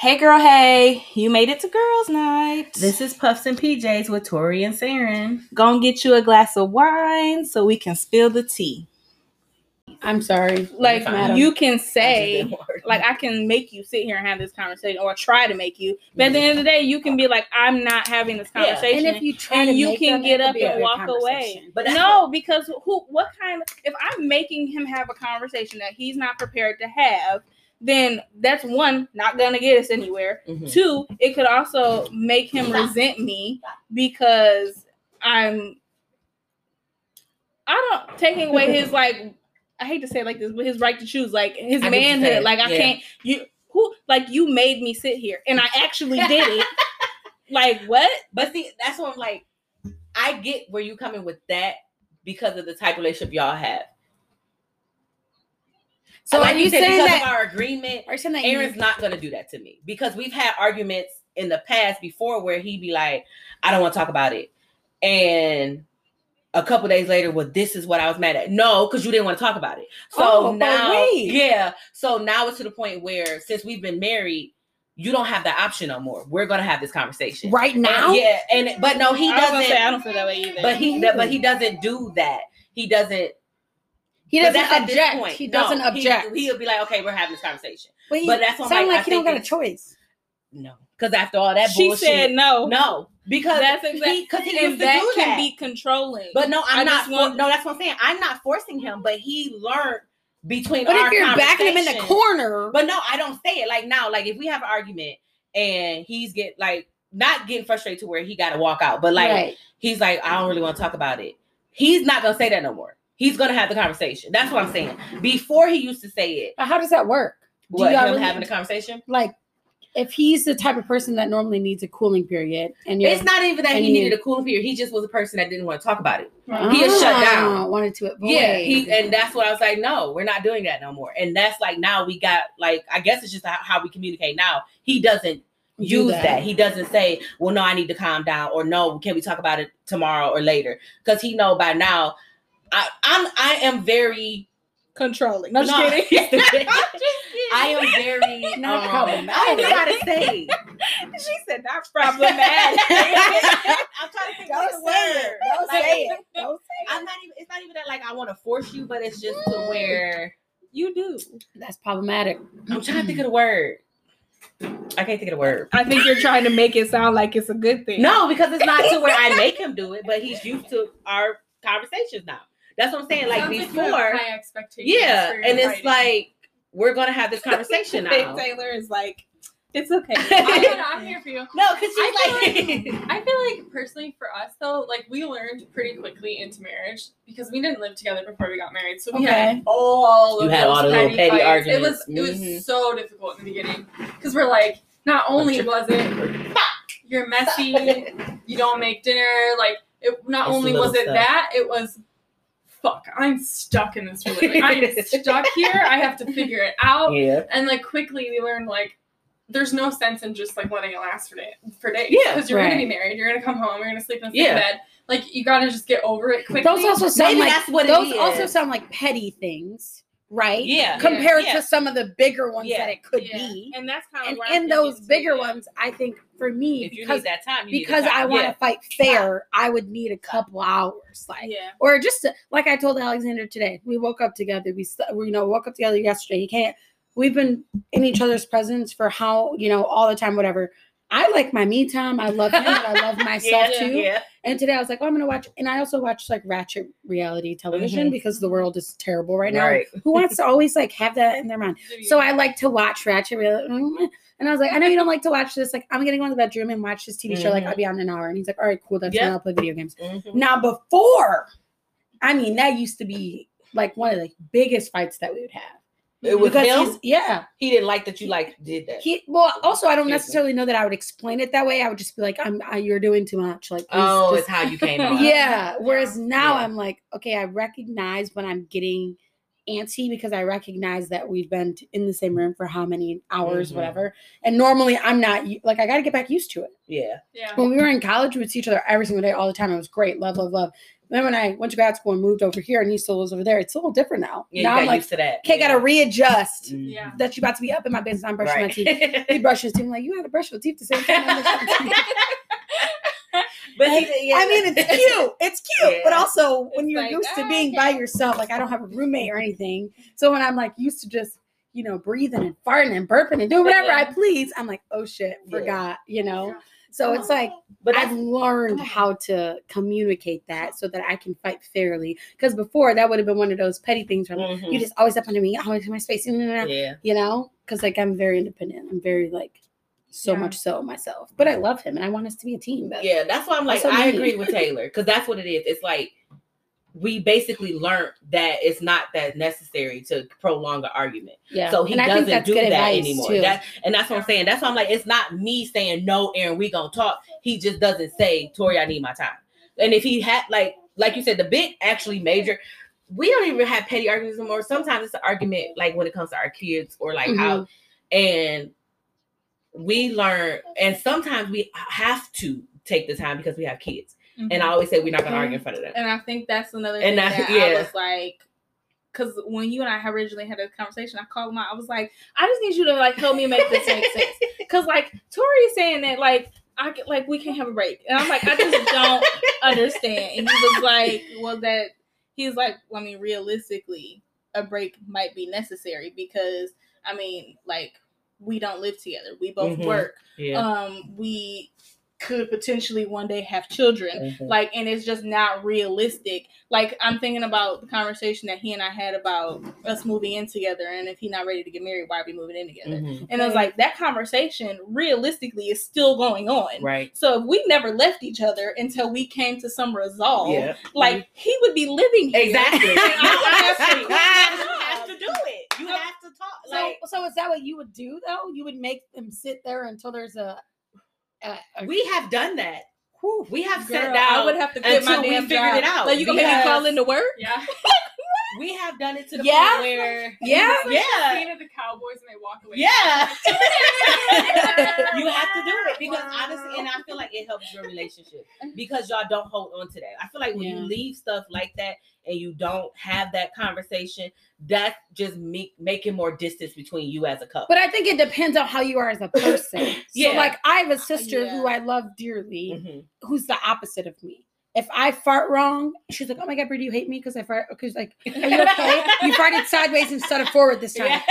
Hey girl, hey, you made it to girls' night. This is Puffs and PJs with Tori and Saran. Gonna get you a glass of wine so we can spill the tea. I'm sorry. Like Madam. you can say, like I can make you sit here and have this conversation, or try to make you. But at the end of the day, you can be like, I'm not having this Yeah. conversation. and if you try and to you make can them, get up and walk away. But no, because who? What kind of? If I'm making him have a conversation that he's not prepared to have, then that's one not gonna get us anywhere. Mhm. Two, it could also make him resent me because I'm. I don't taking away his like. I hate to say it like this, but his right to choose, like his I get what you're manhood. Like I yeah. can't. You who like you made me sit here, and I actually did it. like what? But see, that's what I'm like. I get where you coming with that because of the type of relationship y'all have. So like are you said, saying because that? of our agreement, Are you saying that? you- Aaron's not gonna do that to me because we've had arguments in the past before where he'd be like, "I don't want to talk about it," and a couple days later, well, this is what I was mad at. No, because you didn't want to talk about it. So Oh, but now, wait. yeah. So now it's to the point where since we've been married, you don't have that option no more. We're gonna have this conversation right And- now? yeah, and but no, he I was gonna doesn't. say I don't feel that way either. but he, but he doesn't do that. He doesn't. He doesn't that's object. point. He doesn't object. He, will be like, okay, we're having this conversation. but, he, but that's what I'm sound like, like, he don't got a choice. No, because after all that she bullshit, said no. no, because That's exactly because he and used to that do can be controlling. but no, I'm I not. For, want- no, that's what I'm saying. I'm not forcing him, but he learned between. But our if you're backing him in the corner, But no, I don't say it like now. Like if we have an argument and he's get like not getting frustrated to where he got to walk out, but like right. he's like, I don't really want to talk about it. He's not gonna say that no more. He's gonna have the conversation. That's what I'm saying. Before he used to say it. But how does that work? Do What y'all him really- having a conversation? Like, if he's the type of person that normally needs a cooling period, and you're It's not even that he needed a cooling period. He just was a person that didn't want to talk about it. Right. he is shut Ah, down. Wanted to avoid. Yeah, he and that's what I was like. No, we're not doing that no more. And that's like now we got like I guess it's just how, we communicate now. He doesn't Do use that. He doesn't say, "Well, no, I need to calm down," or "No, can we talk about it tomorrow or later?" Because he know by now. I, I'm I am very controlling. No, just No. kidding. I am very Not um, problematic. I don't know how to say. she said not problematic. I'm trying to think of the word. Don't Like, say it. Don't say I'm not even. It's not even that like I want to force you, but it's just to where you do. That's problematic. I'm trying to think of the word. I can't think of the word. I think you're trying to make it sound like it's a good thing. No, because it's not to where I make him do it, but he's used to our conversations now. That's what I'm saying. Like Sounds you before, high expectations yeah, and it's writing. like we're gonna have this conversation now. Taylor is like, it's okay. I'm, I'm here for you. No, because she's I like, I feel like personally for us though, like we learned pretty quickly into marriage because we didn't live together before we got married. So we had all of You had those all the little petty, petty fights. arguments. It was it Mhm. was so difficult in the beginning because we're like, not only was it you're messy, you don't make dinner, like it not It's only was it stuff. that, it was fuck, I'm stuck in this relationship. I'm stuck here. I have to figure it out. yeah, And like quickly we learned like there's no sense in just like letting it last for day for days. Yeah, Because you're gonna be married, you're gonna come home, you're gonna sleep in the same Yeah. bed. Like you gotta just get over it quickly. Those also sound maybe like that's what those it is. also sound like petty things, right? yeah, Compared Yeah. to some of the bigger ones Yeah. that it could Yeah. be. and that's kind of And in those bigger too, yeah. ones, I think for me, If you because need that time, you need because time. I want to Yeah. fight fair, I would need a couple hours, like Yeah. or just to, like I told Alexander today. We woke up together. We, st- we you know woke up together yesterday. He can't. We've been in each other's presence for how you know all the time, whatever. I like my me time. I love him. but I love myself yeah, too. And today I was like, oh, I'm gonna watch, and I also watch like ratchet reality television Mhm. because the world is terrible right now. Right. Who wants to always like have that in their mind? So I like to watch ratchet reality. And I was like, I know you don't like to watch this. Like, I'm gonna go in the bedroom and watch this TV show. Like, Mhm. I'll be on in an hour. And he's like, All right, cool. That's Yeah. when I'll play video games. Mhm. Now, before, I mean, that used to be like one of the biggest fights that we would have. It was because him. yeah. He didn't like that you like did that. He well, also I don't necessarily know that I would explain it that way. I would just be like, I'm I, you're doing too much. Like, oh, just- it's how you came on. yeah. Whereas now Yeah. I'm like, okay, I recognize when I'm getting antsy because I recognize that we've been in the same room for how many hours, Mhm. whatever. And normally I'm not like I got to get back used to it. Yeah. Yeah. When we were in college, we would see each other every single day, all the time. It was great, love, love, love. Then when I went to grad school and moved over here, and he still lives over there, it's a little different now. Yeah, now you got I'm like, used to that. okay, gotta readjust. Mhm. Yeah. That you about to be up in my business. I'm brushing my teeth. He brushes teeth. I'm like, you gotta brush your teeth the same time. I brush but he, yeah. I mean, it's cute. It's cute. But also, when It's you're like, used to ah, being by yourself, like I don't have a roommate or anything. So when I'm like used to just, you know, breathing and farting and burping and doing whatever I please, I'm like, oh shit, Yeah. forgot, you know? So it's like but I've learned how to communicate that so that I can fight fairly. Because before that would have been one of those petty things where like, Mhm. you just always up under me, always in my space, yeah. you know? Because like I'm very independent. I'm very like so Yeah. much so myself. But I love him and I want us to be a team. But Yeah, that's why I'm like, I agree with Taylor because that's what it is. It's like we basically learned that it's not that necessary to prolong an argument. yeah. So he And I think doesn't do that anymore. That, and that's what I'm saying. That's why I'm like, it's not me saying no, Aaron, we gonna talk. He just doesn't say, Tori, I need my time. And if he had like, like you said, the big actually major. We don't even have petty arguments anymore. Sometimes it's an argument like when it comes to our kids or like how, mm-hmm. and we learn, and sometimes we have to take the time because we have kids. And I always say we're not gonna argue in front of them. And I think that's another And thing that- that yeah. I was like, because when you and I originally had a conversation, I called him out. I was like, I just need you to like help me make this make sense. Because like Tori is saying that like I could, like we can't have a break, and I'm like I just don't understand. And he was like, well that he's like, well, I mean realistically, a break might be necessary because I mean like we don't live together, we both Mhm. work, Yeah. um, we could potentially one day have children Mhm. like and it's just not realistic like i'm thinking about the conversation that he and i had about us moving in together and if he's not ready to get married why are we moving in together Mhm. and it was like that conversation realistically is still going on Right. so if we never left each other until we came to some resolve Yeah. like he would be living here Exactly. And I have to you quit have to do it. You have to talk. So, Like so is that what you would do though? You would make them sit there until there's a. Uh, a, a we have done that. whew. We have Girl, sat down. I would have to quit my until we damn figured job. it out, Like you gonna make me call because- into work? Yeah. we have done it to the Yeah? point where Yeah. It's like the Yeah. scene of the Cowboys and they walk away. yeah. Yeah. you have to do it because Wow. honestly, and I feel like it helps your relationship because y'all don't hold on to that. I feel like when Yeah. you leave stuff like that and you don't have that conversation, that's just make, making more distance between you as a couple. But I think it depends on how you are as a person. So, Yeah. like, I have a sister Yeah. who I love dearly, Mhm. who's the opposite of me. If I fart wrong, she's like, "Oh my god, Brie, do you hate me because I fart?" Because like, are you okay? you farted sideways instead of forward this time, Yeah.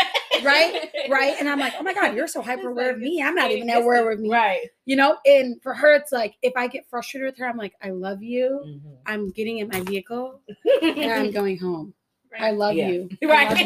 right? Right? And I'm like, "Oh my god, you're so hyper aware of me. I'm not even aware of me." Right. You know? And for her, it's like if I get frustrated with her, I'm like, "I love you. Mhm. I'm getting in my vehicle and I'm going home. I love Yeah. you. Right. love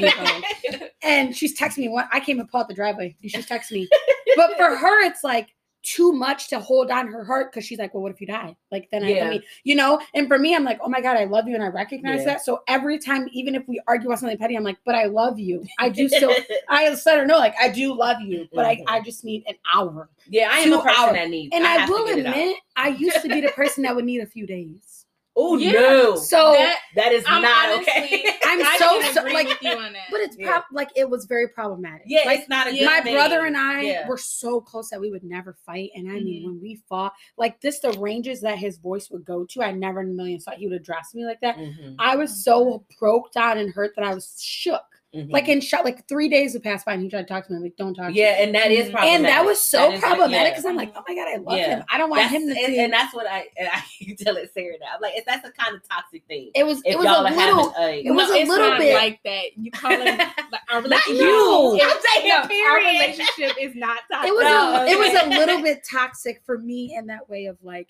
you. And she's texting me. What I came and pulled out the driveway, and she's texting me. But for her, it's like too much to hold on her heart because she's like, well, what if you die? Like then I, Yeah. I mean, you know. And for me, I'm like, oh my god, I love you, and I recognize Yeah. that. So every time, even if we argue about something petty, I'm like, but I love you. I do still. I let her know, like, I do love you, but Mhm. I, I just need an hour. yeah, I am a person hours. that needs. And I, to will get it out. admit, I used to be the person that would need a few days. Oh Yeah. no, So That- that is I'm not honestly- okay. I'm I so, can so like, with you on that. but it's Yeah. prob- like it was very problematic. yeah, like it's not a yeah, good my thing. brother and I Yeah. were so close that we would never fight. And I mean, Mhm. when we fought, like this, the ranges that his voice would go to, I never in a million thought he would address me like that. Mhm, I was so broke down and hurt that I was shook. Mhm. Like in shot, like three days would pass by and he tried to talk to me. I'm like, don't talk. yeah, to me. and that is Mhm. problematic. and that was so That is what- problematic yeah. because I'm like, oh my god, I love Yeah. him. I don't want That's, him to and, see. and that's what I and I keep telling Sarah now. I'm like, it's, that's a kind of toxic thing. it was. It was a little. a, It was a little bit- like that. You call it like our Not relationship. you. I'm saying No, our relationship is not toxic. it was No, a, it was a little bit toxic for me in that way of like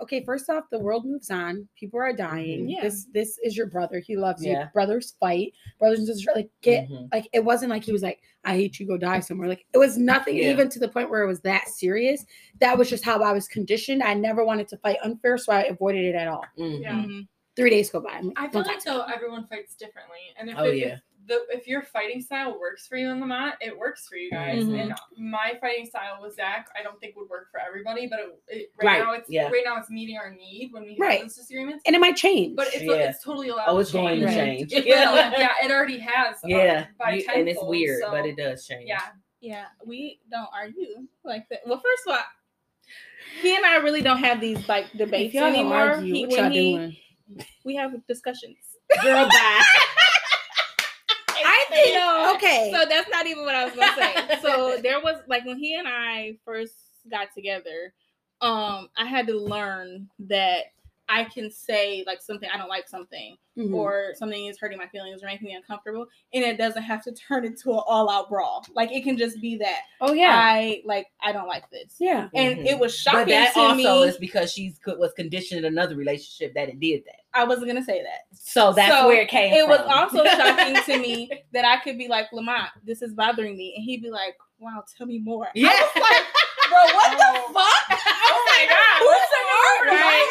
okay first off the world moves on people are dying Mhm. Yeah. this this is your brother he loves Yeah. you brothers fight brothers and sisters like get Mhm. like it wasn't like he was like i hate you go die somewhere like it was nothing Yeah. even to the point where it was that serious that was just how i was conditioned i never wanted to fight unfair so i avoided it at all Mhm. Yeah. Mhm. three days go by I'm like, I feel like talk to me." though everyone fights differently, and if Oh, it, yeah. If the if your fighting style works for you on the mat, it works for you guys. Mhm. And my fighting style with Zach, I don't think would work for everybody, but it, it, right, Right, now it's yeah. right now it's meeting our need when we have Right. those disagreements. and it might change But it's Yeah. it's totally allowed. Oh, it's to going to change. change. Well, yeah, it already has. uh, Yeah, by you- and it's weird, so, but it does change. Yeah, Yeah, we don't argue like that. Well, first of all, he and I really don't have these like debates anymore. argue, He- when he doing we have discussions. Girl, bye. Think No. okay. So that's not even what I was gonna say. So there was like when he and I first got together, um, I had to learn that I can say like something I don't like something Mhm. or something is hurting my feelings or making me uncomfortable, and it doesn't have to turn into an all out brawl. Like it can just be that oh yeah, I like I don't like this. yeah. And Mhm. it was shocking But that to also me. is because she's was conditioned in another relationship that it did that. I wasn't gonna say that. So that's So, where it came It from. was also shocking to me that I could be like, Lamont, this is bothering me. And he'd be like, Wow, tell me more. Yeah. I was like, bro, what Oh. the fuck? Oh my god. Who's the Right.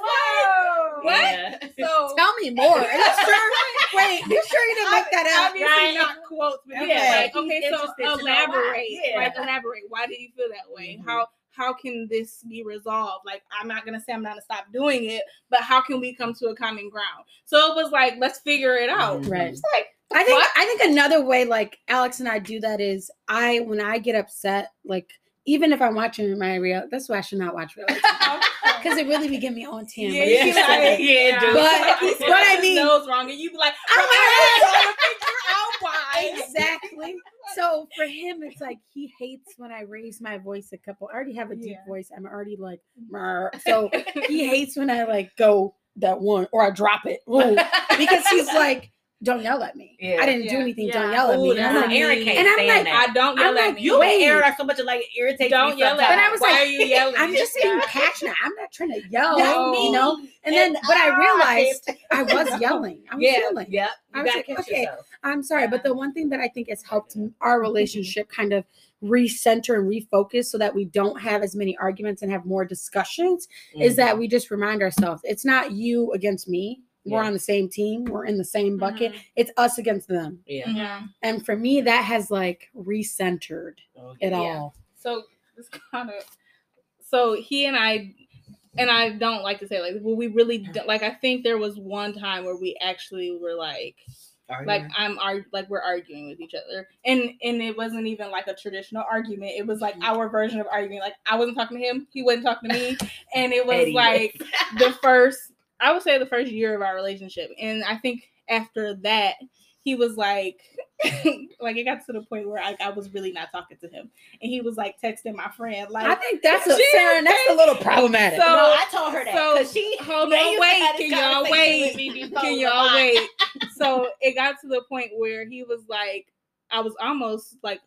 Whoa. What? Yeah. So Tell me more. Are you sure? Wait, you sure you didn't make that up? obviously Right. not quotes, but Okay. yeah, like, okay, so interested to know elaborate. Yeah. Like elaborate. Why do you feel that way? Mhm. How how can this be resolved? Like I'm not gonna say I'm not gonna stop doing it, but how can we come to a common ground? So it was like, let's figure it out. Right. It's like I think What? I think another way like Alex and I do that is I when I get upset, like even if I'm watching my real that's why I should not watch real because it really be getting me on ten. Yeah, but you it's like- like- yeah, dude. But- what I mean- nose wrong, and you be like, Oh my I'm God. trying to figure out why. exactly. So for him, it's like he hates when I raise my voice a couple. I already have a deep Yeah. voice. I'm already like, mm-hmm. "Mer." so he hates when I like go that one or I drop it Ooh. because he's like, don't yell at me. Yeah. I didn't do anything. Yeah. Don't yell at Ooh, me. And I'm like, Aaron And I'm like, that. I don't I'm yell at like, me. you Wait. and Aaron are so much like it irritates Don't me yell at sometimes. But I was Why like, are you yelling? I'm just being passionate. I'm not trying to yell, That's you know. And then, but I realized I was yelling. I was yeah, yelling. yeah. I was like, okay, yourself. I'm sorry, Yeah. but the one thing that I think has helped our relationship kind of recenter and refocus so that we don't have as many arguments and have more discussions is mm. that we just remind ourselves it's not you against me. We're on the same team. We're in the same bucket. Mhm. It's us against them. yeah. Yeah. And for me, that has like recentered Oh, it yeah. all. So it's kind of so he and I and I don't like to say like well we really don't, like I think there was one time where we actually were like Are like you? I'm ar- like we're arguing with each other and and it wasn't even like a traditional argument it was like our version of arguing like I wasn't talking to him he wasn't talking to me and it was Petty. like the first I would say the first year of our relationship and I think after that he was like like it got to the point where I, I was really not talking to him and he was like texting my friend like I think that's a She- Sarah, that's a little problematic. So- no, I told her that so, because she hold they on, used to wait, can y'all wait? me before Can y'all wait? So it got to the point where he was like, I was almost like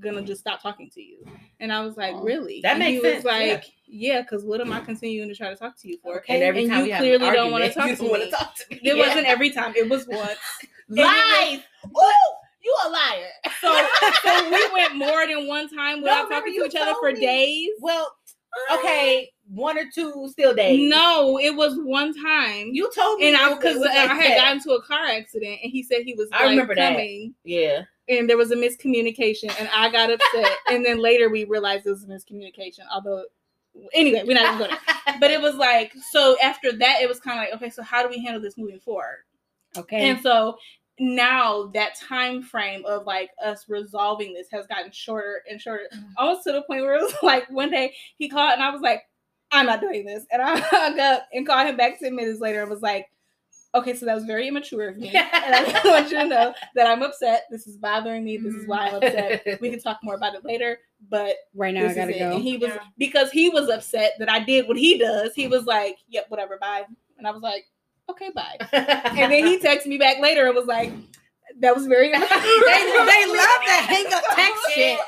gonna just stop talking to you, and I was like, Oh, really? that and makes he sense, was yeah. like, yeah, because what am I continuing to try to talk to you for? And every And time you clearly an don't wanna argument, talk to don't wanna me. talk to me. It Yeah. wasn't every time; it was once. lies. Ooh, you a liar. So, so we went more than one time without talking to each other for me. days. Well, okay, one or two still days. No, it was one time. you told me, and I because I had that. gotten into a car accident, and he said he was I like, remember that. Yeah, and there was a miscommunication, and I got upset, and then later we realized it was a miscommunication. Although, anyway, we're not even going. to But it was like so. After that, it was kind of like, okay, so how do we handle this moving forward? okay. And so now that time frame of like us resolving this has gotten shorter and shorter, mm. almost to the point where it was like one day he called and I was like, I'm not doing this. And I hung up and called him back 10 minutes later and was like, okay, so that was very immature of me. and I want you to know that I'm upset. This is bothering me. This is why I'm upset. Mm. We can talk more about it later, but right now this I gotta go. And he was Yeah. because he was upset that I did what he does. He was like, "Yep, whatever, bye." And I was like, "Okay, bye." And then he texted me back later and was like, "That was very." they, they love the hang up text shit.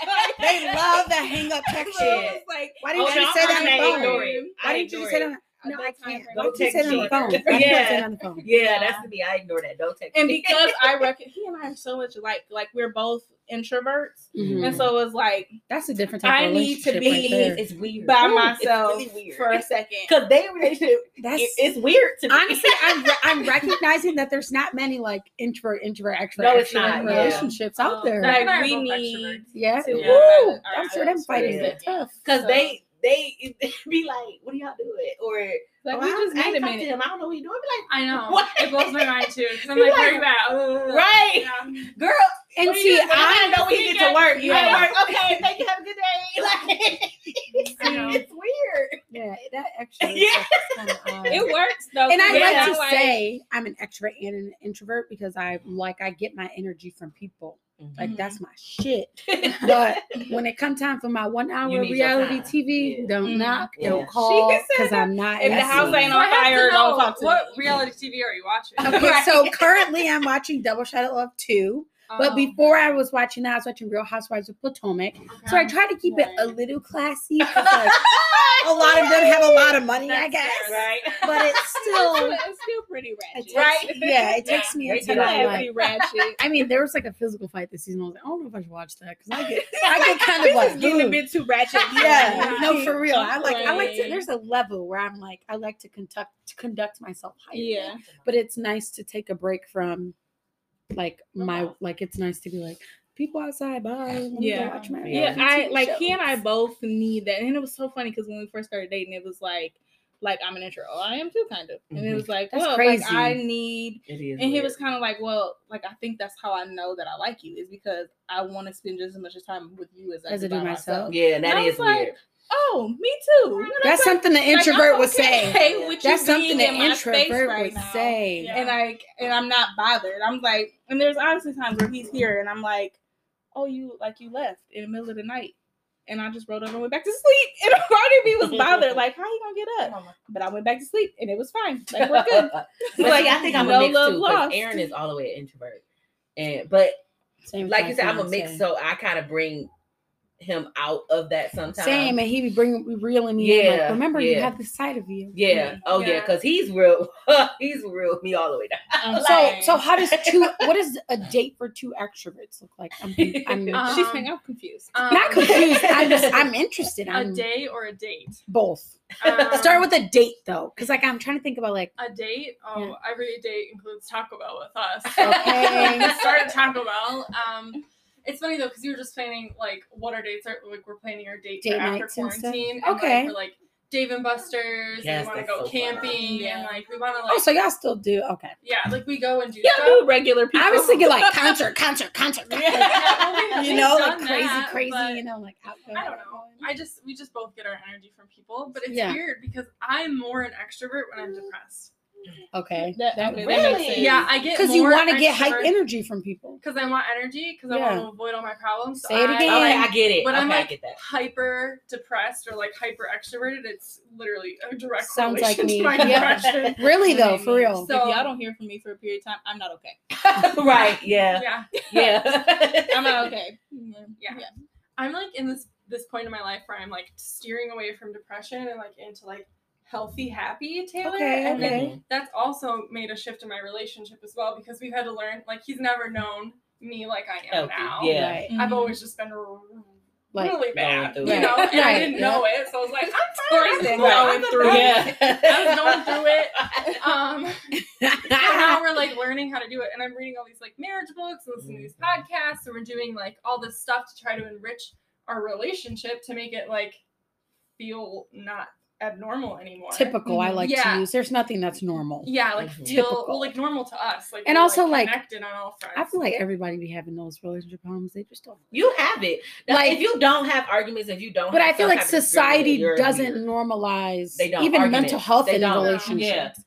They love the hang up text shit. like, Why didn't Oh, you no, say that on the phone? Why didn't you say that? On- No, I can't. frame. Why Don't didn't you say text that on the me. phone? Why didn't you Yeah. on the phone? Yeah, Yeah. that's to me. I ignore that. Don't text and me. because I reckon he and I are so much alike, like we're both introverts, Mhm. and so it's like That's a different type I of need to be- right it's weird by Ooh, myself It's really weird. for a second. because their relationship That's it- it's weird to me. honestly, I'm re- I'm recognizing that there's not many like introvert, introvert, extrovert, No, it's extrovert not, yeah. relationships out Um, there. like, and I are we need- extroverts. yeah, to Yeah. Woo! I'm sure them fighting through is it. tough. because So- they they be like, "What do y'all doing?" Or Like oh, we just I need ain't a to minute. him. I don't know what he doing. Be like, I know. What? It blows my mind too. Because I'm You're like, where like- you at? Right, Yeah. girl. And what see. I I gotta know when you get to work. You Yeah. at work? Okay, thank you. Have a good day. Like, I know. it's weird. yeah, that extra Yeah. kind of odd. it works though. and I Yeah. like to say I'm an extrovert and an introvert because I like I get my energy from people. Like Mhm. that's my shit. But when it comes time for my one hour reality. TV, Yeah. don't Mhm. knock, Yeah. don't call She said because I'm not. if the house ain't I on have to fire, don't talk to what me. reality TV are you watching? Okay, so currently I'm watching Double Shot of Love 2. But Um, before I was watching that, I was watching Real Housewives of Potomac. So I try to keep it a little classy. like, a lot of them have a lot of money, I guess. fair, Right. But it's still, it's still pretty ratchet. takes, Right? yeah, it takes me They into do that. that. Like, ratchet. I mean, there was like a physical fight this season. I was like, I don't know if I should watch that because I get, I get kind of like, getting a bit too ratchet. yeah, Yeah. no, for real. I like, I like to. There's a level where I'm like, I like to conduct, to conduct myself higher. Yeah. but it's nice to take a break from like my Uh-huh. like it's nice to be like people outside bye let Yeah. watch my Yeah, reality I TV like he and I both need that, and it was so funny because when we first started dating, it was like, like I'm an intro. Oh, I am too, kind of, and it Mhm. was like, That's well, crazy. like I need, It is. and he was kind of like, well, like I think that's how I know that I like you is because I want to spend just as much time with you as I As do I do by myself. Yeah, and that And I is was like, weird. Oh, me too. You know, that's like- something the like, I'm introvert would say okay with you that's something being the in introvert right would now. say Yeah. and like and I'm not bothered. I'm like, and there's obviously times where he's here and I'm like, oh, you like you left in the middle of the night, and I just rolled over and went back to sleep, and part of me was bothered, like, how you gonna get up? Oh but I went back to sleep and it was fine. Like we're good. but Like, see, I think I'm no a mix love too lost. Aaron is all the way an introvert, and but Same like you said, I'm a mix, so I kind of bring him out of that sometimes. same and he be bringing be reeling me in like Yeah, remember you yeah. have this side of you Yeah. Oh yeah, Yeah. because he's real. he's real me all the way down. I'm so so how does two what does a date for two extroverts look like i'm, I'm Um, she's saying I'm confused. Um, not confused i'm just i'm interested A i'm day or a date? both Um, start with a date though because like i'm trying to think about like a date. Oh, Yeah. every date includes Taco Bell with us. Okay. Start at Taco Bell. Um, it's funny though because you were just planning like what our dates are. Like we're planning our date, Date for after nights and stuff? quarantine. And, Okay. like, we're like Dave and Buster's. Yes, we want to that's go so fun. camping Yeah. and like we want to like oh so y'all still do okay yeah like we go and do Yeah, stuff. regular people. I was thinking like concert, concert, concert, concert. Yeah, well, we- you we've know, like done crazy, that, crazy, but you know, like outgoing, I don't know. outgoing. I just we just both get our energy from people, but it's Yeah. weird because I'm more an extrovert when I'm depressed. Okay, That- that, okay, that Really? makes sense. Yeah, I get because you want to get hype energy from people. because I want energy because I want to avoid all my problems. Say it I- again. Okay, I get it. When okay, I'm I like get that. hyper depressed or like hyper extroverted, it's literally a direct Sounds like me. to my Yeah. Really though, for real. So- if y'all don't hear from me for a period of time, I'm not okay. right. Yeah. Yeah, Yeah. I'm not okay. Yeah. I'm like in this this point in my life where I'm like steering away from depression and like into like healthy, happy Taylor. Okay, and then that's also made a shift in my relationship as well because we've had to learn like he's never known me like I am Healthy, now. yeah. Right. I've Mhm. always just been Like, really bad, you it. know, and I didn't yeah. know it, so I was like, I'm Tori's fine. been I'm going through it. Yeah. I was going through it. Um, so now we're like learning how to do it, and I'm reading all these like marriage books, and listening to these podcasts, and we're doing like all this stuff to try to enrich our relationship to make it like feel not abnormal anymore. typical. I like Yeah. to use. There's nothing that's normal. Yeah, like Mhm. feel Typical. well, like normal to us. Like And also, like, connected on all fronts. I feel like everybody be having those relationship problems. They just don't. You have it. Now, Like- if you don't have arguments, if you don't, But have I feel like type of disagreement, society doesn't normalize They don't. even Arguments. mental health They in don't. relationships. Like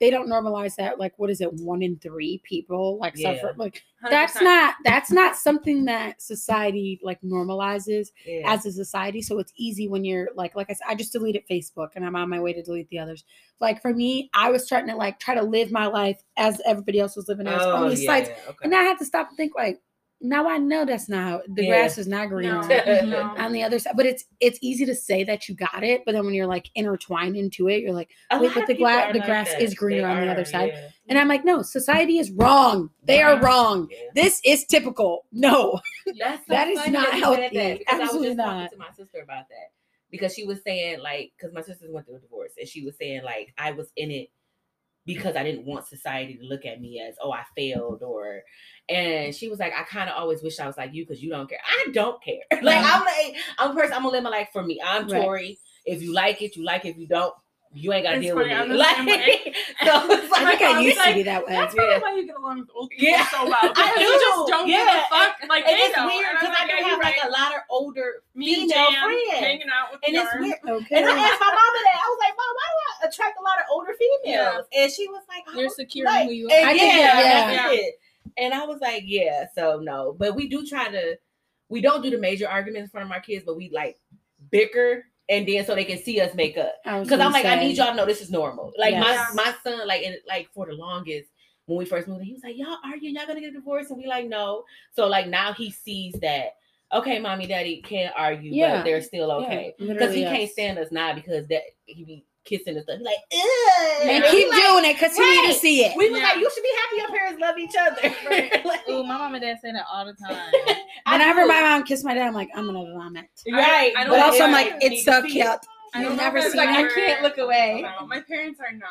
they don't normalize that. Like what is it? One in three people like Yeah. suffer. Like 100%. that's not that's not something that society like normalizes Yeah. as a society. So it's easy when you're like like I said, I just deleted Facebook and I'm on my way to delete the others. Like for me, I was starting to like try to live my life as everybody else was living theirs oh, on these yeah, sites. okay. And I had to stop and think like, now I know that's not how the Yeah. grass is not greener No, no. on the other side. But it's it's easy to say that you got it, but then when you're like intertwined into it, you're like, A Wait, but the gla- the like grass that. is greener They on the are, other side. yeah. and I'm like, no, society is wrong. They are wrong. Yeah. This is typical. No. That's so That is not that you said healthy. that, I was Absolutely just not. talking to my sister about that because she was saying like because my sister went through a divorce and she was saying like I was in it because I didn't want society to look at me as oh I failed or and she was like I kind of always wish I was like you because you don't care I don't care like Yeah. I'm like I'm a person I'm gonna live my life for me I'm Right. Tori if you like it you like it if you don't you ain't gotta It's deal funny, with I'm it like same way. so it's I think I like- used to be that way. That's Yeah. probably why you get along with old people Yeah. so well. I Because do, you just don't yeah, give a fuck. Like and they it's know. weird And I'm because I do yeah, have you're like a lot of older Me female Jan friends. hanging out with and it's yarn. weird. Okay. And I asked my mama that. I was like, Mom, why do I? Attract a lot of older females. And she was like, I You're was secure like- who you and are. I think yeah, that- that's it. And I was like, yeah, so no. But we do try to we don't do the major arguments in front of our kids, but we like bicker and then so they can see us make up. Because I'm gonna like, I need y'all to know this is normal. Like Yes. my my son, like and like for the longest when we first moved, in, he was like, Y'all arguing, y'all gonna get a divorce? And we like, no. So like now he sees that, okay, mommy, daddy can't argue, Yeah. but they're still okay. Because Literally, he yes. can't stand us now because that he be kissing and stuff. Like, Ugh. And keep like- doing it because you need to see it. We was Yeah. like, you should be happy your parents love each other. Like, Ooh, my mom and dad say that all the time. I Whenever my mom kissed my dad, I'm like, I'm gonna vomit. right, I don't But also, I'm like, it's so cute. I You've never seen like, I can't look away. No, my parents are not.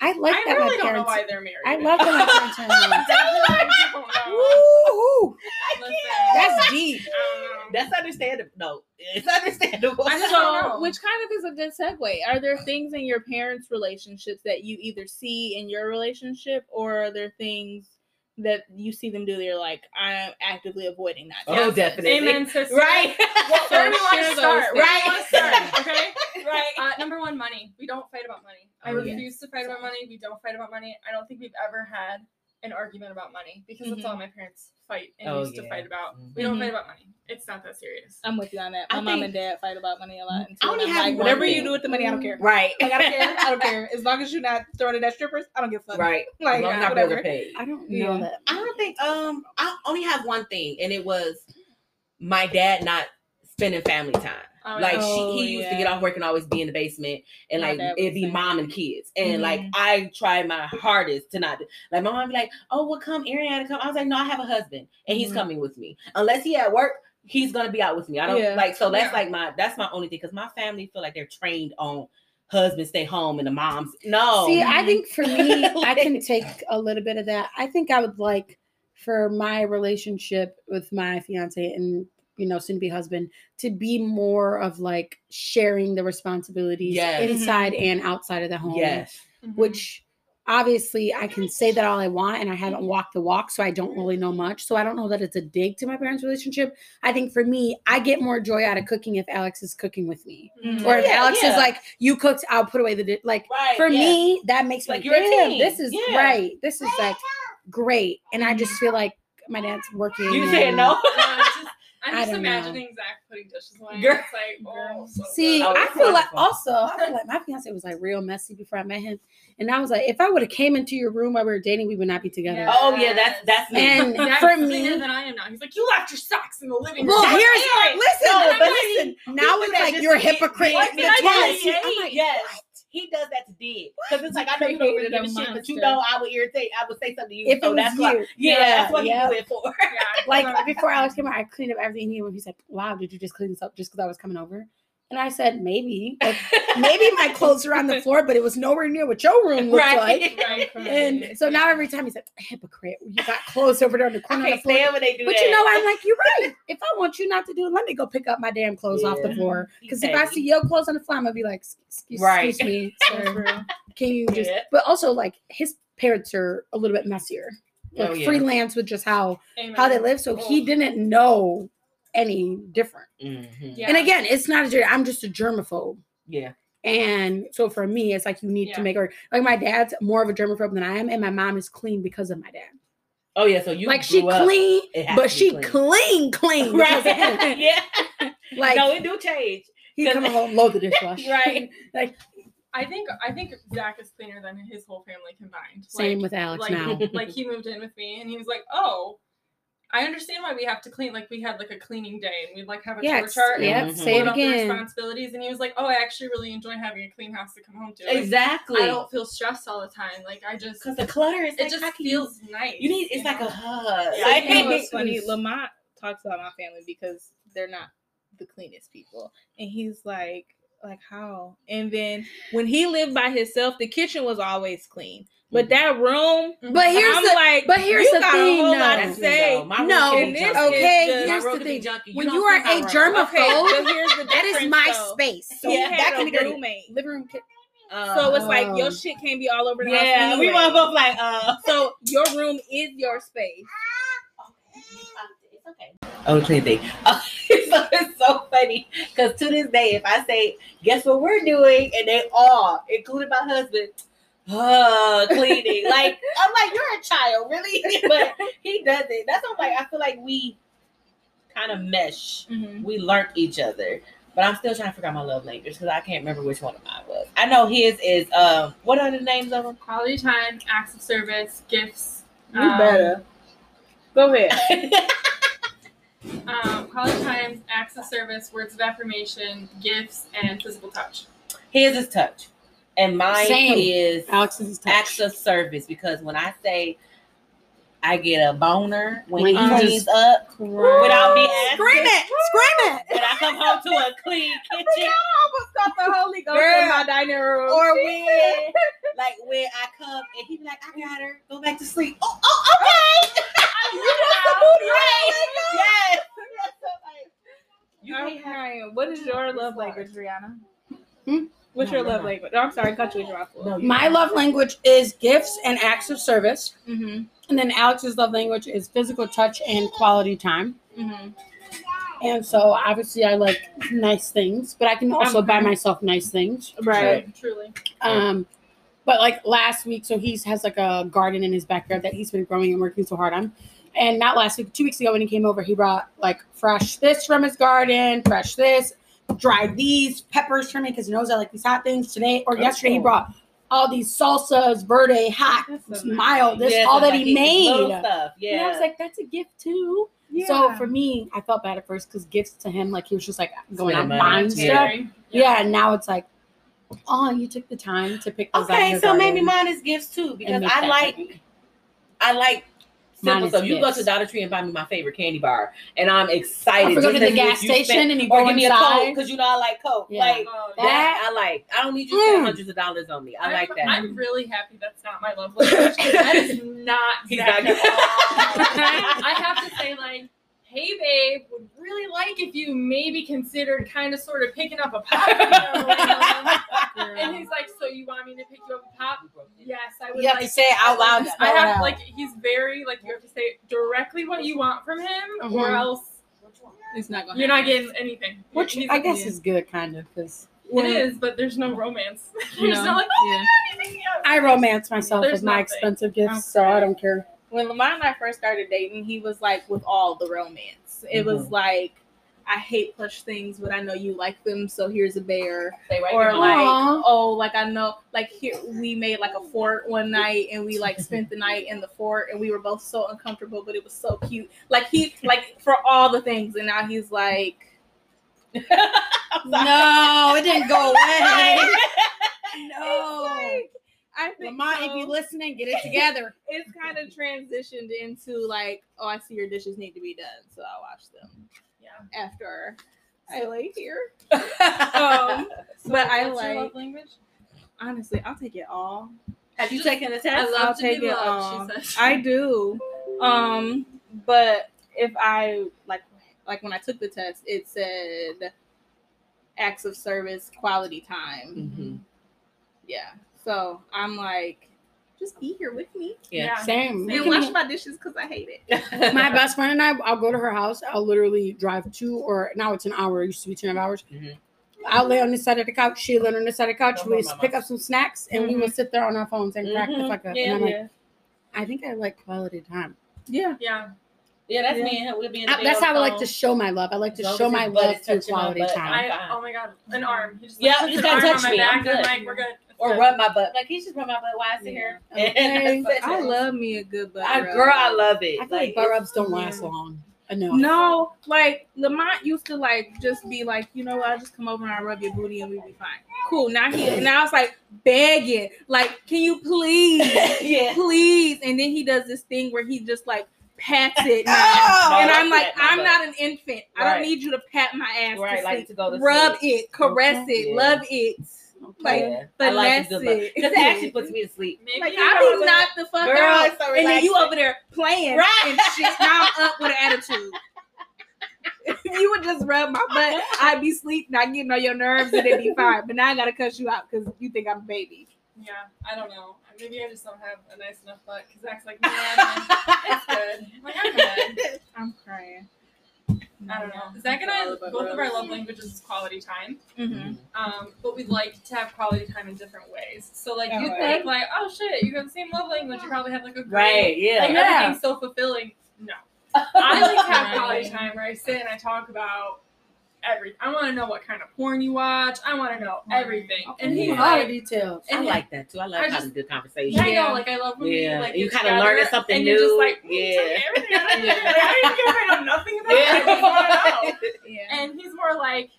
I like I that really my don't know parents. why they're married. I love that my parents are married. I don't know. Woo-hoo. Listen, That's deep. I don't know. That's understandable. No, it's understandable. I just don't know. So, which kind of is a good segue. Are there things in your parents' relationships that you either see in your relationship, or are there things that you see them do that you're like, I'm actively avoiding that? Oh, Yes. definitely. Amen, sister. right. Well, So where do we want to start? things. Where do we want to Right. start? Okay. right. Uh, number one, money. We don't fight about money. I Oh, yeah. refuse to fight about money. We don't fight about money. I don't think we've ever had an argument about money because that's Mhm. all my parents fight and Oh, used to fight about. Mhm. We don't fight about money. It's not that serious. I'm with you on that. My I mom think- and dad fight about money a lot. And I only I'm have like, one whatever you do with the money, I don't care. Right. Like, I don't care. I don't care. As long as you're not throwing it at strippers, I don't give a fuck. Right. Like, as long as our bills whatever. paid. I don't Yeah. know that. I don't think um I only have one thing, and it was my dad not spending family time. Oh, like. Oh, she, he used to get off work and always be in the basement, and like dad was it'd be same. mom and kids, and like Mhm. I tried my hardest to not like my mom be like, "Oh, well, come, Ariana, come." I was like, "No, I have a husband, and he's Mhm. coming with me. Unless he at work, he's gonna be out with me. I don't Yeah. like so that's Yeah. like my that's my only thing because my family feel like they're trained on husbands stay home and the moms no. See, I think for me, I can take a little bit of that. I think I would like for my relationship with my fiance and you know soon to be husband to be more of like sharing the responsibilities Yes. inside and outside of the home. yes, Mhm. Which obviously I can say that all I want and I haven't walked the walk, so I don't really know much. So I don't know that it's a dig to my parents' relationship. I think for me, I get more joy out of cooking if Alex is cooking with me. Mhm. Or if Yeah, Alex yeah. is like, you cooked, I'll put away the di-. like right. for yeah. me, that makes Like like you're a damn, this is Yeah. right. This is like great, and I just feel like my dad's working. you said and- no. It's just- I'm just don't know. imagining Zach putting dishes away. Girl. It's like, oh, so See, I it's feel like wonderful. also I feel like my fiance was like real messy before I met him, and I was like, if I would have came into your room while we were dating, we would not be together. Yeah. Oh yeah, that's that's me. And Zach's for me, than I am now. He's like, you left your socks in the living room. well, That's here's Aaron. listen, No, but but listen. he- Now it's like you're a hypocrite. What Yes. I'm like, yes. He does that to dig. Because it's like I know you don't really give a shit, but you know I would irritate. I would say something to you. If so it was that's why you. yeah, Yeah, that's what yeah. he do it for. Yeah, like before Alex came out, I cleaned up everything. He he's like, "Wow, did you just clean this up just because I was coming over?" And I said, "Maybe, like, maybe my clothes are on the floor, but it was nowhere near what your room looked right. like." right. And so now every time he's like, "Hypocrite, you got clothes over there on the I corner of the can't floor." stand when they do But that. you know, I'm like, you're right. If I want you not to do it, let me go pick up my damn clothes off the floor. Because if I see your clothes on the floor, I'm gonna be like, excuse, Right. excuse me, sir. Can you just? Yeah. But also, like, his parents are a little bit messier, oh, like Oh, yeah. freelance with just how Amen. how they live. So he Oh. didn't know any different. Mhm. Yeah. And again, it's not a germ. I'm just a germaphobe. Yeah. And so for me, it's like you need Yeah. to make her like my dad's more of a germaphobe than I am, and my mom is clean because of my dad. Oh yeah. So you like she clean, but she clean. clean, clean. because of him. Right. yeah. Like no, it do change. he come home, load the dishwasher. Right. like I think I think Zach is cleaner than his whole family combined. same Like- with Alex like, now. like he moved in with me and he was like, "Oh, I understand why we have to clean. Like we had like a cleaning day and we'd like have a Yeah, chore it's- chart. and yep, say it split up the responsibilities. And he was like, "Oh, I actually really enjoy having a clean house to come home to. Like, Exactly. I don't feel stressed all the time. Like I just Because the clutter is it like, just how you- feels nice. You need it's you like know? a hug. Yeah, Like, you know what's funny? Lamont talks about my family because they're not the cleanest people, and he's like, like how? And then when he lived by himself, the kitchen was always clean, but that room. But here's I'm the like, but here's you the got thing, a whole no. lot to That's say. though. No, can be this junky. is okay, just- here's the thing. junky. You When you are a germaphobe, Okay, but here's the that is my though. space. So Yeah, that can be dirty. roommate. Living room. ki- Uh, So it's like your Um, shit can't be all over the house. yeah, we anyway. want both like uh. So your room is your space. It's okay. Oh, clean thing. Uh, so it's so funny because to this day, if I say, "Guess what we're doing," and they all, including my husband, uh, cleaning. like I'm like, you're a child, really? but he does it. That's why I'm like, I feel like we kind of mesh. Mhm. We learned each other. But I'm still trying to figure out my love language because I can't remember which one of mine was. I know his is um. What are the names of them? Quality time, acts of service, gifts. You um, better. Go ahead. Um, quality time, acts of service, words of affirmation, gifts, and physical touch. his is touch, and mine Same. is Alex's touch. acts of service because when I say I get a boner when, When he you cleans just- up without me asking. Scream it! Scream it! When I come home to a clean kitchen, I almost got the Holy Ghost Girl. in my dining room. or when like when I come and he be like, I got her, go back to sleep. Oh, oh okay. Right. Yes. You I'm can't have- crying. What is your love language, Rihanna? Hmm? What's No, your love no. language? Oh, I'm sorry, cut you in your mouth. No, My love language is gifts and acts of service. Mm-hmm. And then Alex's love language is physical touch and quality time. Mm-hmm. And so obviously I like nice things, but I can also buy myself nice things. Right. Truly. Um, but like last week, so he has like a garden in his backyard that he's been growing and working so hard on. And not last week, two weeks ago when he came over, he brought like fresh this from his garden, fresh this, dried these peppers for me because he knows I like these hot things. Today or Oh, yesterday, he brought all these salsas, verde, hot, so mild, this, Yes, all that like he made. Yeah. And I was like, that's a gift too. Yeah. So for me, I felt bad at first because gifts to him, like he was just like going out Spending buying stuff. Sharing. Yeah. and now it's like, oh, you took the time to pick okay, so maybe mine is gifts too because I like. I like simple stuff. You go gifts. to Dollar Tree and buy me my favorite candy bar, and I'm excited. Or go to the gas if you station spent- and you or go give me a inside. coke because you know I like coke. Yeah. Like Oh, That- that, I like. I don't need you to spend Mm. hundreds of dollars on me. I I'm- like that. I'm really happy that's not my love language. 'cause that is not He's Zach not all. I have to say, like, hey babe, would really like if you maybe considered kind of sort of picking up a pop. and he's like, so you want me to pick you up a pop? Yes, I would You have like to say it out loud. I have out. like he's very like you have to say directly what you want from him, or Mhm. else it's not gonna. you're not getting anything. which He's- I guess yeah. is good, kind of, because it is, but there's no romance. There's No. not like oh Yeah. god, you picked me up. I romance myself There's with my expensive gifts, so I don't care. When Lamont and I first started dating, he was like with all the romance. It was mm-hmm. like, I hate plush things, but I know you like them, so here's a bear. Right or here. like Aw. oh like i know like here we made like a fort one night and we like spent the night in the fort and we were both so uncomfortable but it was so cute like he like for all the things and now he's like No, it didn't go away. no. like, i think Lamont, if so. you listening, get it together. it's kind of transitioned into like oh i see your dishes need to be done so i'll wash them Yeah. after i lay here um, um but i like love language? honestly i'll take it all have you taken the I test? love I'll to take be it loved, all. she says. I do. Um, but if I like like when I took the test, it said acts of service, quality time. Mhm. Yeah. So I'm like, just be here with me. Yeah. Same. We And wash my dishes because I hate it. my best friend and I, I'll go to her house. I'll literally drive two or now it's an hour. It used to be two and a half hours. Mhm. I'll lay on this side of the couch. She'll lay on this side of the couch. No, we no, pick up some snacks and we will sit there on our phones and crack the Mhm. fuck up. Yeah, and I'm like, yeah. I think I like quality time. Yeah. Yeah. Yeah, that's Yeah. me. We'll be in the I- that's on how I like to show my love. I like to As long show my love is through quality time. I'm I fine. oh my god, an arm. He just Yeah, like, you puts just an gotta touch me. I'm I'm good. like, we're good. It's or good. rub my butt. Like he just rub my butt while I sit here. Okay. That's. I love me a good butt. I, rub. girl, I love it. I feel like butt rubs don't last long I know. No, like Lamont used to like just be like, you know what, I'll just come over and I'll rub your booty and we'll be fine. Cool. Now he now it's like begging, like, can you please, yeah. please? And then he does this thing where he just like pats it now. Oh, and I I'm like, I'm butt. not an infant. I don't need you to pat my ass. Right, to like sleep. to go to Rub sleep. it, caress it, Yeah. love it. Like, yeah. I like a good finesse butt. it. Because it actually puts me to sleep. Maybe Like you I know, be knocked the fuck Girl, out, so and then you relaxing. over there playing Right. and shit. Now I'm up with an attitude. If you would just rub my butt, I'd be sleeping, I'd getting on your nerves, and it'd be fine. But now I gotta cuss you out because you think I'm a baby. Yeah, I don't know. Maybe I just don't have a nice enough butt because Zach's like, man, it's good. I'm like, I'm good. I'm crying. I don't know. Zach and I, both of our love languages is quality time. Mm-hmm. Um, but we'd like to have quality time in different ways. So like you Okay. think like, oh shit, you have the same love language. You probably have like a great, Right, yeah. like Yeah. everything's so fulfilling. No, I like to have quality time where I sit and I talk about everything. I want to know what kind of porn you watch. I want to know everything. And a he's lot of like, details. I and like that too. I love I having good conversation. yeah, I know. Like I love when Yeah, we like you kinda together learning something and You're just new. like, "Mm, Yeah. everything. I don't know. Like, I don't even care if I know nothing about it. I just to know. Yeah. And he's more like,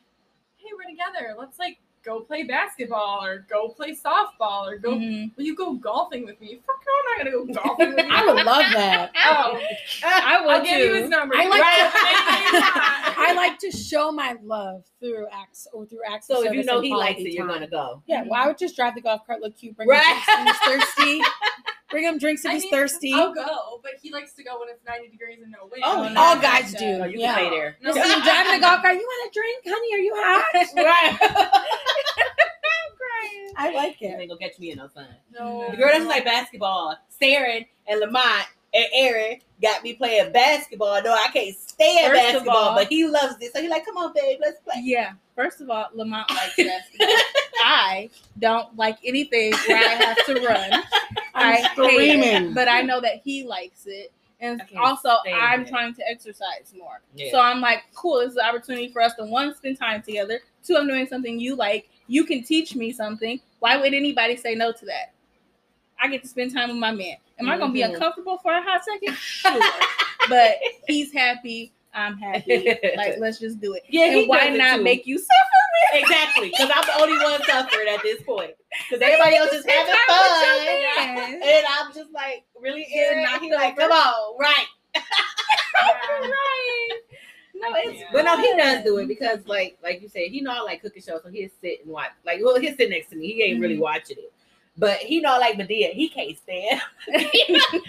hey, we're together. Let's like go play basketball or go play softball or go. Mhm. Will you go golfing with me? Fuck no, I'm not gonna go golfing with you. I would love that. Oh, I would I'll give you too. his number. I like Right. I like to show my love through acts or through acts. So if you know he likes quality it, you're gonna go. Yeah, well, I would just drive the golf cart, look cute, bring Right. him drinks when he's thirsty. Bring him drinks if I he's mean, thirsty. I'll go, but he likes to go when it's 90 degrees and no wind. Oh, no, All guys do. Oh, you yeah. can stay there. No, Listen, you're driving a golf cart. You want a drink, honey? Are you hot? right. I like it. ain't gonna catch me in no sun. no. The girl doesn't like basketball, Saran and Lamont and Aaron got me playing basketball. No, I can't stand First basketball, all- but he loves it. So he's like, come on, babe, let's play. Yeah. First of all, Lamont likes basketball. I don't like anything where I have to run. I I'm hate screaming. it, but I know that he likes it. And also, I'm it. trying to exercise more. Yeah. So I'm like, cool, this is an opportunity for us to one, spend time together. Two, I'm doing something you like. You can teach me something. Why would anybody say no to that? I get to spend time with my man. Am I gonna be Mhm. uncomfortable for a hot second? Sure. but he's happy. I'm happy. Like, let's just do it. Yeah, and why not too. make you suffer? exactly, because I'm the only one suffering at this point. Because everybody else is having time with your fun, man. and I'm just like, really, Getting Aaron? knocked like, come on, right? right. No, it's Yeah. But no, he does do it because, like, like you said, he know I like cooking shows, so he'll sit and watch. Like, well, he'll sit next to me. He ain't really Mhm. watching it, but he know like Madea. He can't stand,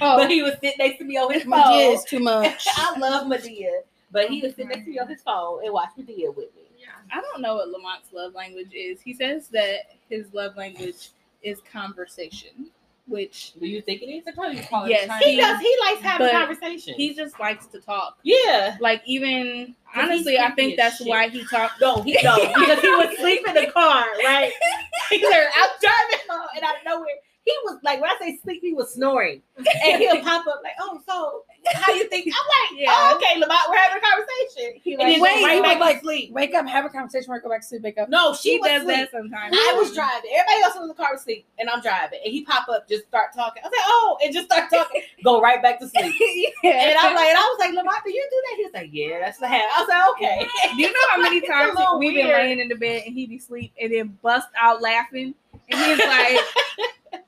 Oh, but he would sit next to me on his phone. dear is too much. I love Madea, but he would sit next to me on his phone and watch Madea with me. Yeah. I don't know what Lamont's love language is. He says that his love language is conversation, which Do you think it is? It's probably quality Yes, time. He does. He likes having conversation. he just likes to talk. yeah. Like even honestly, I think that's shit. why he talked. No, he don't because he would sleep in the car, right? He said, I'm driving home, and out of nowhere, he was like, when I say sleep, he was snoring, and he'll pop up like, "Oh, so how you think?" I'm like, Yeah. "Oh, okay, Lamont, we're having a conversation." He And then like, wait, right back would, like, sleep. Wake up, have a conversation, or go back to sleep, wake up. No, she he was does asleep. that sometimes. I was driving. Everybody else was in the car was asleep, and I'm driving. And he pop up, just start talking. I was like, "Oh," and just start talking, go right back to sleep. yeah. And I'm like, and I was like, Lamont, do you do that? He was like, Yeah, that's the habit. I was like, Okay. Do you know how many times we've been laying in the bed and he be asleep and then bust out laughing and he's like,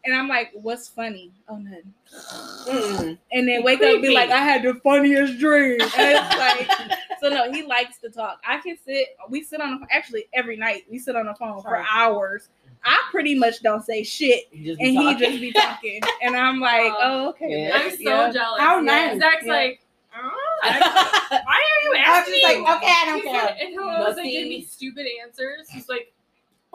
and I'm like, what's funny? Oh, nothing. Mm. And then wake up and be like, I had the funniest dream. And it's like, so no, he likes to talk. I can sit. We sit on the actually every night. We sit on the phone for hours. I pretty much don't say shit, You just be and he just be talking, and I'm like, Uh, oh okay. Yeah. I'm so yeah. jealous. How Yeah. nice. Zach's Yeah. like, oh, why are you I was asking just like, okay, I don't care. like- and he'll always like, give me stupid answers. He's like,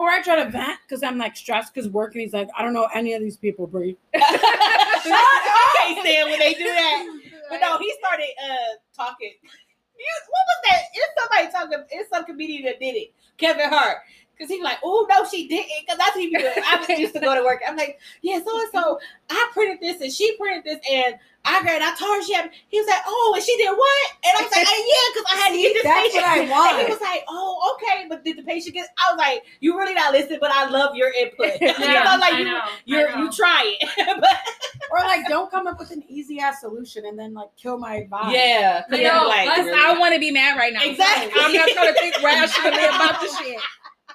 Or I try to vent because I'm like stressed because work, and he's like, I don't know any of these people, Brie. I can't stand when they do that. But no, he started uh talking. What was that? It's somebody talking. It's some comedian that did it. Kevin Hart. Cause he's like, oh no, she didn't. Cause that's what he be doing. I was used to go to work. I'm like, yeah, so and so. I printed this and she printed this and I got. I told her she had. He was like, oh, and she did what? And I was like, uh, yeah, cause I had to get this That's patient. what I And he was like, "Oh, okay, but did the patient get?" I was like, "You really not listening, but I love your input. yeah, I'm like, I you, know, you're know. you try it, but Or like, don't come up with an easy ass solution and then like kill my vibe. Yeah, cause you're know, like, really- I want to be mad right now. Exactly. I'm not trying to think rationally about the shit.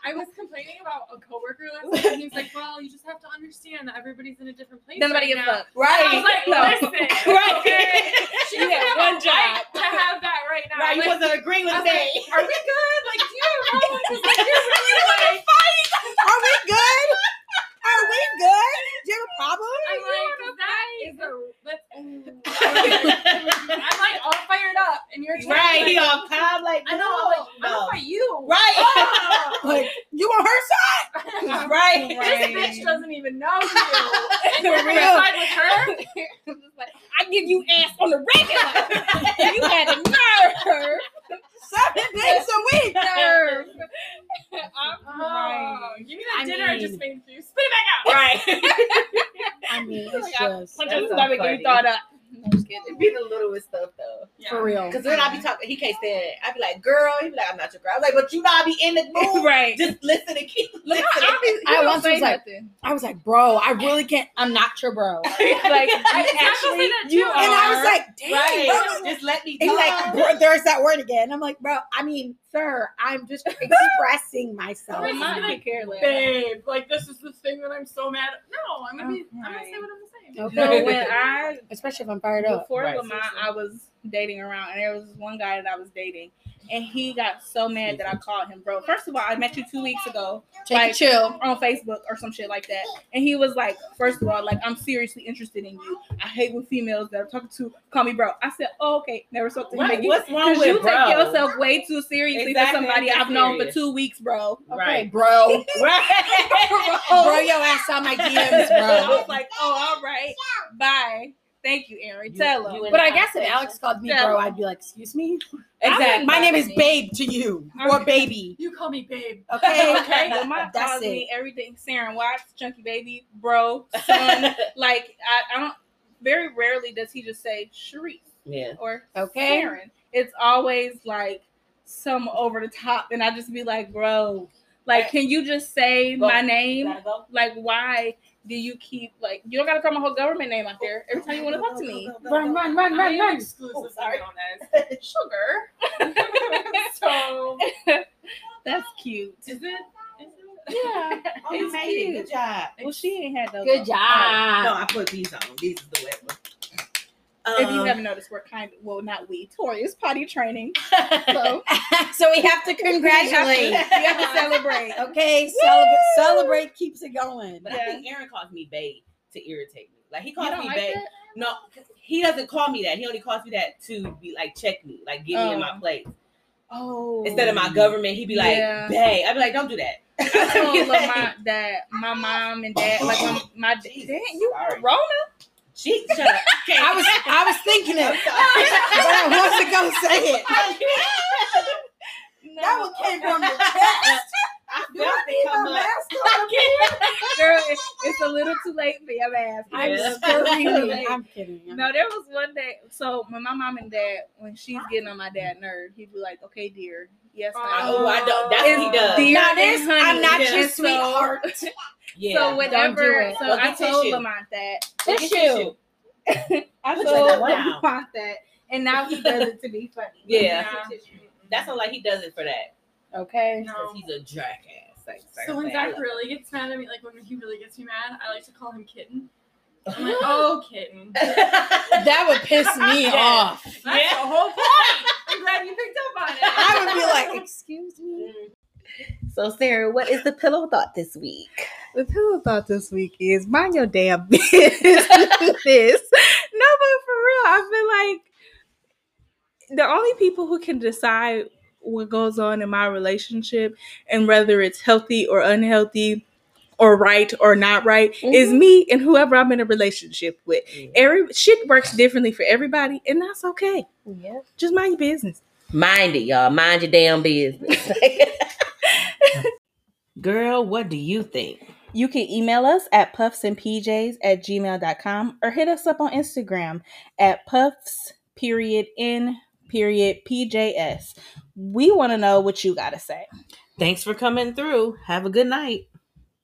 I was complaining about a coworker last night, and he was like, "Well, you just have to understand that everybody's in a different place." Nobody right gives fuck. right, I was like, No. "Listen, Right. okay, she You doesn't got have one job. to have that right now. right. You Like, wasn't agreeing with me. like, "Are we good? Like, do you have a problem? 'Cause, like, you're really like." Are we good? Are we good? Do you have a problem? I'm like, that is a that's. I'm like all fired up, and you're right, to, he all calm like I know, I'm no. gonna fight you. right. Oh! Like, you on her side? right. This Right. bitch doesn't even know you. And you're For gonna real. side with her? I'm like, I give you ass on the regular. you had a nerve. Seven days a week. Nerve. I'm Oh, give me that I dinner I just made for you. Spit it back out. Right. I mean, it's Like, I just punch That's his so stomach and funny. you thought up. No, I'm just kidding. It be the littlest stuff though. Yeah. for real. Because then I'd be talking, he can't stand it. I be like, girl, he'd be like, I'm not your girl. I'm like, but you know I be in the mood. right. Just listen and keep Look, listening. I, I, I I once once was like- nothing. I was like, bro, I really can't. I'm not your bro. like, I actually, actually you too. And I was like, damn, right. bro. Just let me And he's talk. like, bro, there's that word again. I'm like, bro, I mean, sir, I'm just expressing myself. Right. Mine could care less. Babe, like this is the thing that I'm so mad at. No, I'm gonna be I'm gonna say what I'm saying. Okay. So when I Especially if I'm fired up. before Right, Lamont, seriously. I was dating around, and there was one guy that I was dating, and he got so mad that I called him bro. First of all, I met you two weeks ago Take like- a chill. on Facebook or some shit like that, and he was like, first of all, like I'm seriously interested in you. I hate when females that I'm talking to call me bro. I said, oh, okay, never spoke to him Right, again. What's wrong Because with you bro? take yourself way too seriously Exactly, for somebody I'm I've known for two weeks, bro. Okay, Right. bro. Right. bro, your ass on my DMs, bro. I was like, oh, all right, bye. Thank you, Aaron. Tell him. you But I guess if. Alex called me Yeah. bro, I'd be like, excuse me? Exactly. My name is me. Babe to you. Or Okay. baby. You call me babe. Okay? Okay, well, my That's calls it. me everything. Saran Watts, Chunky Baby, bro, son. like I, I don't. Very rarely does he just say Sharice yeah. or Okay. Saran. It's always like some over the top, and I just be like, bro, like, can you just say Go. my name? Go. Like, why do you keep like you don't gotta throw my whole government name out there every time you want to talk to me? Run, run, run, run, run. exclusively Oh, sorry. known as sugar. so That's cute. is it? Yeah. Oh, you It's made it. Good job. Well, she ain't had those. Good on. job. No, I put these on. These is the wet one. If you Um, haven't noticed, we're kind of well, not we. Tori is potty training, so so we have to we have to, congratulate. we have to celebrate. Okay, celebrate, celebrate keeps it going. But I think Aaron calls me babe to irritate me. Like he calls me like babe. that? No, he doesn't call me that. He only calls me that to be like check me, like get me in my Oh. place. Oh, Instead of my government, he'd be like, Yeah. babe. I'd be like, don't do that. I told Lamont that my mom and dad, like my, my dad, Jesus, you sorry. Rona? She shut up. Okay. I was I was thinking it, I'm but I wasn't gonna say it. No. That one came from the chest. I Do felt I it need come my up. mask on? Girl, it's, it's a little too late for your ass. I'm Yeah. screaming. I'm kidding. No, there was one day. So when my mom and dad, when she's getting on my dad nerve, he'd be like, "Okay, dear, yes, I. Oh, I don't. That's what he does. Dear Now this, honey. I'm not Yeah. your And so- sweetheart. Yeah. So Don't whenever, do so Go I told tissue. Lamont that. Go get Tissue. tissue. I Put told your- wow. Lamont that, and now he does it to be funny. Yeah. Yeah. That sounds like he does it for that. Okay. No. He's a jackass. Like, So when Zach really gets mad at me, like when he really gets me mad, I like to call him kitten. I'm like, oh, kitten. That would piss me Yeah. off. the whole point. I'm glad you picked up on it. I would be like, excuse me. Mm. So, Sarah, what is the pillow thought this week? The pillow thought this week is mind your damn business. no, but for real, I feel like the only people who can decide what goes on in my relationship and whether it's healthy or unhealthy or right or not right is mm-hmm. me and whoever I'm in a relationship with. Every shit works differently for everybody, and that's okay. Yeah. Just mind your business. Mind it, y'all. Mind your damn business. Girl, what do you think? You can email us at puffsandpjs at gmail.com or hit us up on Instagram at puffs period in period pjs. We want to know what you got to say. Thanks for coming through. Have a good night.